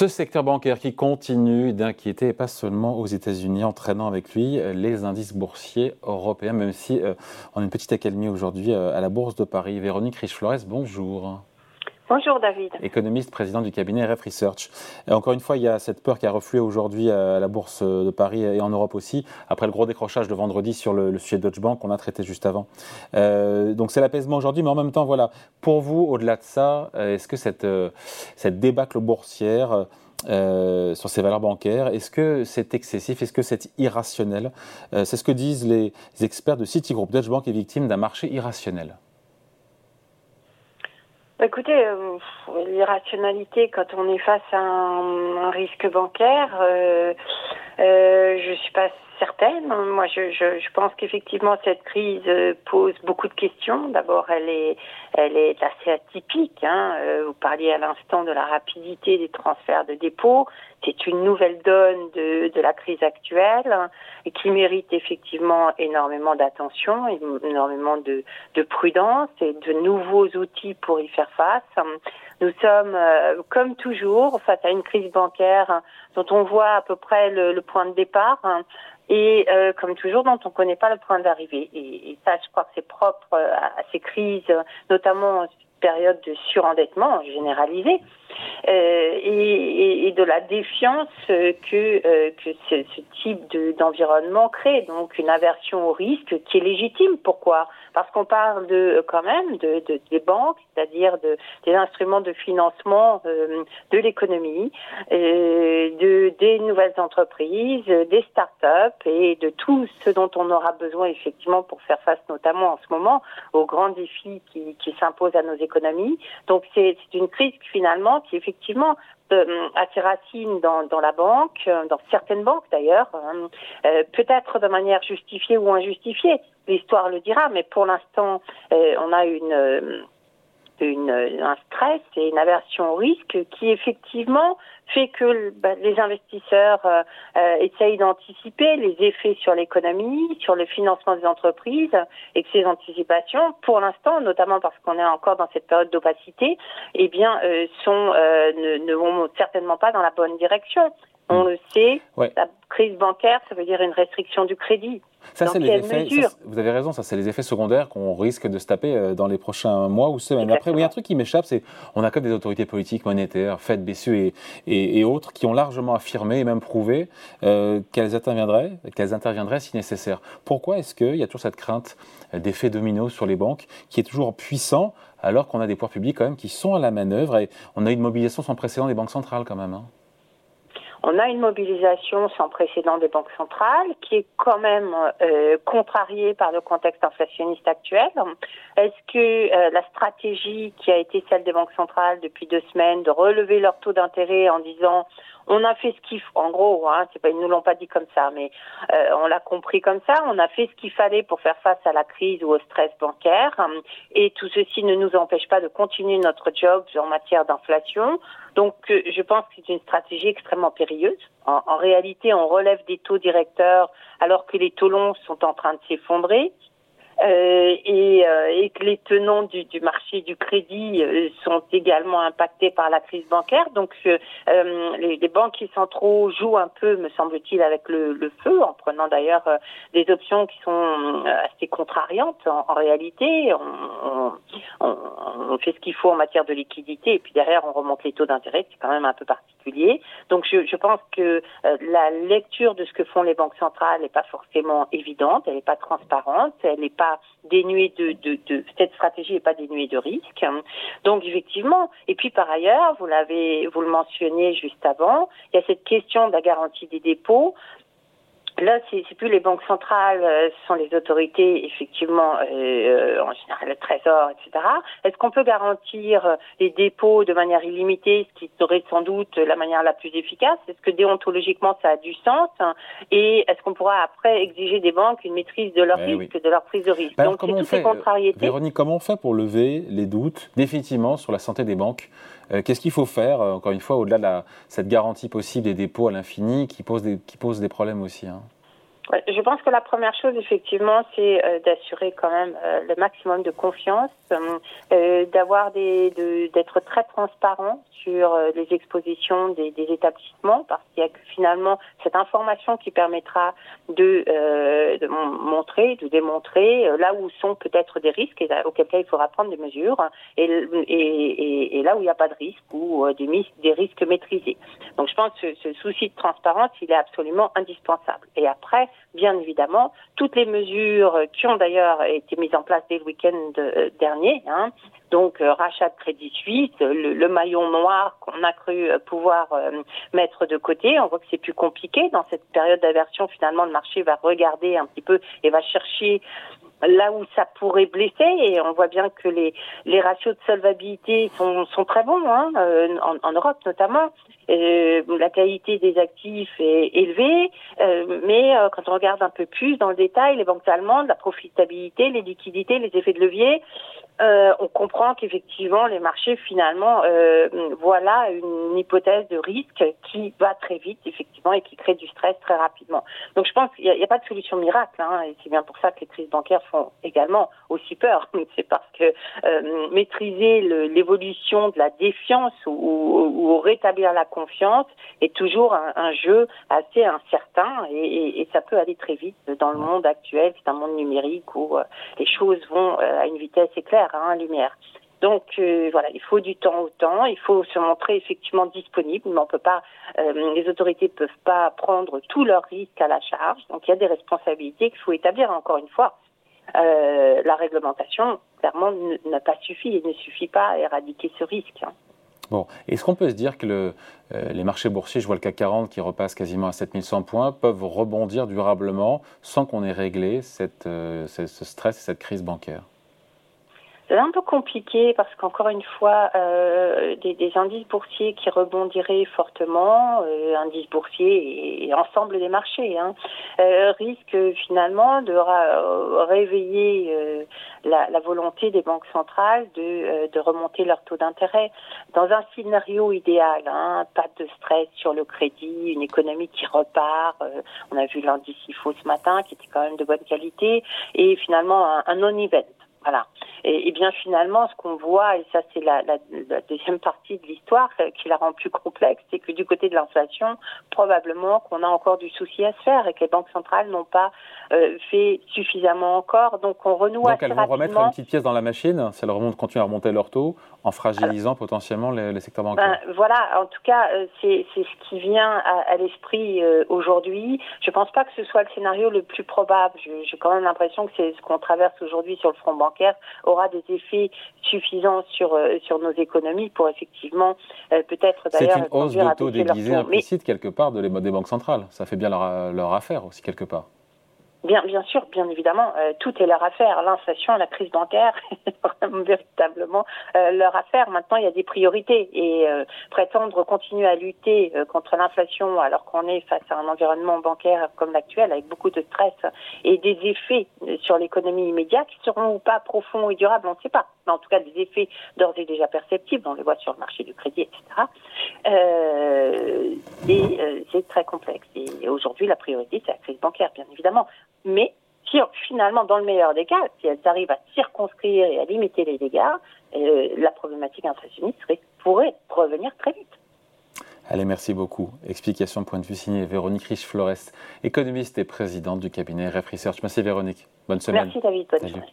Ce secteur bancaire qui continue d'inquiéter, et pas seulement aux États-Unis, entraînant avec lui les indices boursiers européens, même si on a une petite accalmie aujourd'hui à la Bourse de Paris. Véronique Riche-Flores, bonjour. Bonjour David. Économiste, président du cabinet RF Research. Et encore une fois, il y a cette peur qui a reflué aujourd'hui à la Bourse de Paris et en Europe aussi, après le gros décrochage de vendredi sur le, sujet de Deutsche Bank qu'on a traité juste avant. Euh, donc c'est l'apaisement aujourd'hui, mais en même temps, voilà, pour vous, au-delà de ça, euh, est-ce que cette, euh, cette débâcle boursière sur ces valeurs bancaires. Est-ce que c'est excessif Est-ce que c'est irrationnel? C'est ce que disent les experts de Citigroup. Deutsche Bank est victime d'un marché irrationnel. Bah, écoutez, euh, l'irrationalité quand on est face à un, risque bancaire, euh, euh, je suis pas certaine. Moi, je, je, je pense qu'effectivement cette crise pose beaucoup de questions. D'abord, elle est, elle est assez atypique. Hein. Vous parliez à l'instant de la rapidité des transferts de dépôts. C'est une nouvelle donne de, de la crise actuelle hein, et qui mérite effectivement énormément d'attention, énormément de, de prudence et de nouveaux outils pour y faire face. Nous sommes, euh, comme toujours, face à une crise bancaire dont on voit à peu près le, le point de départ hein, et euh, comme toujours dont on ne connaît pas le point d'arrivée. Et, et, ça, je crois que c'est propre à, à ces crises, notamment en période de surendettement généralisé. Euh, et, de la défiance que, euh, ce, type d'environnement crée, donc une aversion au risque qui est légitime. Pourquoi? Parce qu'on parle de quand même de, de des banques, c'est-à-dire de, des instruments de financement euh, de l'économie, de des nouvelles entreprises, des start-up et de tout ce dont on aura besoin effectivement pour faire face notamment en ce moment aux grands défis qui, qui s'imposent à nos économies. Donc c'est une crise finalement qui effectivement euh, a ses racines dans, la banque, euh, dans certaines banques d'ailleurs, hein, euh, peut-être de manière justifiée ou injustifiée. L'histoire le dira, mais pour l'instant, on a une un stress et une aversion au risque qui effectivement fait que bah, les investisseurs euh, euh, essayent d'anticiper les effets sur l'économie, sur le financement des entreprises, et que ces anticipations, pour l'instant, notamment parce qu'on est encore dans cette période d'opacité, eh bien, euh, sont ne, ne vont certainement pas dans la bonne direction. On le sait, la crise bancaire, ça veut dire une restriction du crédit. Ça, c'est les effets. vous avez raison, ça, c'est les effets secondaires qu'on risque de se taper euh, dans les prochains mois ou semaines. Après, oui, un truc qui m'échappe, c'est on a comme des autorités politiques, monétaires, Fed, BCE et, et, autres, qui ont largement affirmé et même prouvé euh, qu'elles interviendraient, qu'elles interviendraient si nécessaire. Pourquoi est-ce qu'il y a toujours cette crainte d'effet domino sur les banques, qui est toujours puissant, alors qu'on a des pouvoirs publics quand même qui sont à la manœuvre et on a une mobilisation sans précédent des banques centrales quand même. Hein? On a une mobilisation sans précédent des banques centrales qui est quand même euh, contrariée par le contexte inflationniste actuel. Est-ce que euh, la stratégie qui a été celle des banques centrales depuis deux semaines de relever leur taux d'intérêt en disant on a fait ce qu'il en gros, hein, c'est pas, ils nous l'ont pas dit comme ça, mais euh, on l'a compris comme ça. On a fait ce qu'il fallait pour faire face à la crise ou au stress bancaire, et tout ceci ne nous empêche pas de continuer notre job en matière d'inflation. Donc, euh, je pense que c'est une stratégie extrêmement périlleuse. En, en réalité, on relève des taux directeurs alors que les taux longs sont en train de s'effondrer. Euh, et, euh, et, que les tenants du, du marché du crédit euh, sont également impactés par la crise bancaire. Donc les, les, banquiers centraux jouent un peu, me semble-t-il, avec le, le, feu, en prenant d'ailleurs des options qui sont assez contrariantes en, en réalité. On, fait ce qu'il faut en matière de liquidité et puis derrière on remonte les taux d'intérêt, c'est quand même un peu particulier. Donc je, pense que la lecture de ce que font les banques centrales n'est pas forcément évidente, elle n'est pas transparente, elle n'est pas dénuée de, de, cette stratégie n'est pas dénuée de risques. Donc effectivement, et puis par ailleurs, vous l'avez, vous le mentionniez juste avant, il y a cette question de la garantie des dépôts. Là, c'est plus les banques centrales, euh, ce sont les autorités, effectivement, euh, euh, en général le Trésor, etc. Est-ce qu'on peut garantir les dépôts de manière illimitée, ce qui serait sans doute la manière la plus efficace? Est-ce que déontologiquement ça a du sens? Et est-ce qu'on pourra après exiger des banques une maîtrise de leur eh risque, de leur prise de risque? Ben Donc, toutes ces contrariétés. Véronique, comment on fait pour lever les doutes définitivement sur la santé des banques? Qu'est-ce qu'il faut faire, encore une fois, au-delà de cette garantie possible des dépôts à l'infini qui pose des, qui pose des problèmes aussi hein? Je pense que la première chose, effectivement, c'est euh, d'assurer quand même euh, le maximum de confiance, euh, d'avoir des, d'être très transparent sur les expositions des, des établissements, parce qu'il y a finalement cette information qui permettra de, de montrer, de démontrer là où sont peut-être des risques et auquel cas il faudra prendre des mesures, et, et, et là où il n'y a pas de risque ou des, des risques maîtrisés. Donc je pense que ce souci de transparence, il est absolument indispensable. Et après, bien évidemment, toutes les mesures qui ont d'ailleurs été mises en place dès le week-end euh, dernier, hein, donc euh, rachat de Crédit Suisse, le, maillon noir qu'on a cru euh, pouvoir mettre de côté, on voit que c'est plus compliqué dans cette période d'aversion. Finalement, le marché va regarder un petit peu et va chercher là où ça pourrait blesser. Et on voit bien que les ratios de solvabilité sont très bons hein, en, Europe notamment euh, la qualité des actifs est élevée, euh, mais euh, quand on regarde un peu plus dans le détail, les banques allemandes, la profitabilité, les liquidités, les effets de levier, euh, on comprend qu'effectivement les marchés finalement euh, voilà une hypothèse de risque qui va très vite effectivement et qui crée du stress très rapidement. Donc je pense qu'il n'y a, pas de solution miracle hein, et c'est bien pour ça que les crises bancaires font également aussi peur. C'est parce que maîtriser l'évolution de la défiance ou, ou, rétablir la confiance est toujours un, jeu assez incertain et, et, ça peut aller très vite dans le monde actuel. C'est un monde numérique où euh, les choses vont à une vitesse éclair Hein, lumière. Donc euh, voilà, il faut du temps au temps, il faut se montrer effectivement disponible, mais on peut pas, euh, les autorités ne peuvent pas prendre tous leurs risques à la charge. Donc il y a des responsabilités qu'il faut établir. Encore une fois, euh, la réglementation clairement n'a pas suffi et ne suffit pas à éradiquer ce risque. Hein. Bon, est-ce qu'on peut se dire que les marchés boursiers, je vois le CAC 40 qui repasse quasiment à 7100 points, peuvent rebondir durablement sans qu'on ait réglé cette, ce stress et cette crise bancaire? C'est un peu compliqué parce qu'encore une fois, euh, des, des, indices boursiers qui rebondiraient fortement, euh, indices boursiers et, ensemble des marchés, hein, euh, risquent finalement de réveiller euh, la, la, volonté des banques centrales de, euh, de remonter leur taux d'intérêt. Dans un scénario idéal, hein, pas de stress sur le crédit, une économie qui repart. Euh, on a vu l'indice IFO ce matin qui était quand même de bonne qualité et finalement un, un non-event. Voilà. Et, bien finalement, ce qu'on voit, et ça c'est la, la, deuxième partie de l'histoire euh, qui la rend plus complexe, c'est que du côté de l'inflation, probablement qu'on a encore du souci à se faire et que les banques centrales n'ont pas euh, fait suffisamment encore. Donc on renoue Donc elles vont remettre une petite pièce dans la machine, si elles remontent, continuent à remonter leur taux, en fragilisant potentiellement les, secteurs bancaires. Ben, voilà, en tout cas, euh, c'est ce qui vient à, l'esprit aujourd'hui. Je ne pense pas que ce soit le scénario le plus probable. J'ai quand même l'impression que c'est ce qu'on traverse aujourd'hui sur le front bancaire aura des effets suffisants sur euh, sur nos économies pour effectivement euh, peut-être d'ailleurs. C'est une hausse de taux déguisée implicite quelque part de les, des banques centrales. Ça fait bien leur, leur affaire aussi quelque part. Bien, bien sûr, bien évidemment, euh, tout est leur affaire. L'inflation, la crise bancaire, véritablement euh, leur affaire. Maintenant, il y a des priorités et euh, prétendre continuer à lutter contre l'inflation alors qu'on est face à un environnement bancaire comme l'actuel avec beaucoup de stress et des effets sur l'économie immédiate qui seront ou pas profonds et durables, on ne sait pas. Mais en tout cas, des effets d'ores et déjà perceptibles, on les voit sur le marché du crédit, etc. et c'est très complexe. Et aujourd'hui, la priorité, c'est la crise bancaire, bien évidemment. Mais si finalement, dans le meilleur des cas, si elles arrivent à circonscrire et à limiter les dégâts, euh, la problématique inflationniste pourrait revenir très vite. Allez, merci beaucoup. Explication point de vue signée Véronique Riche-Flores, économiste et présidente du cabinet Ref Research. Merci Véronique. Bonne semaine. Merci David. Bonne semaine.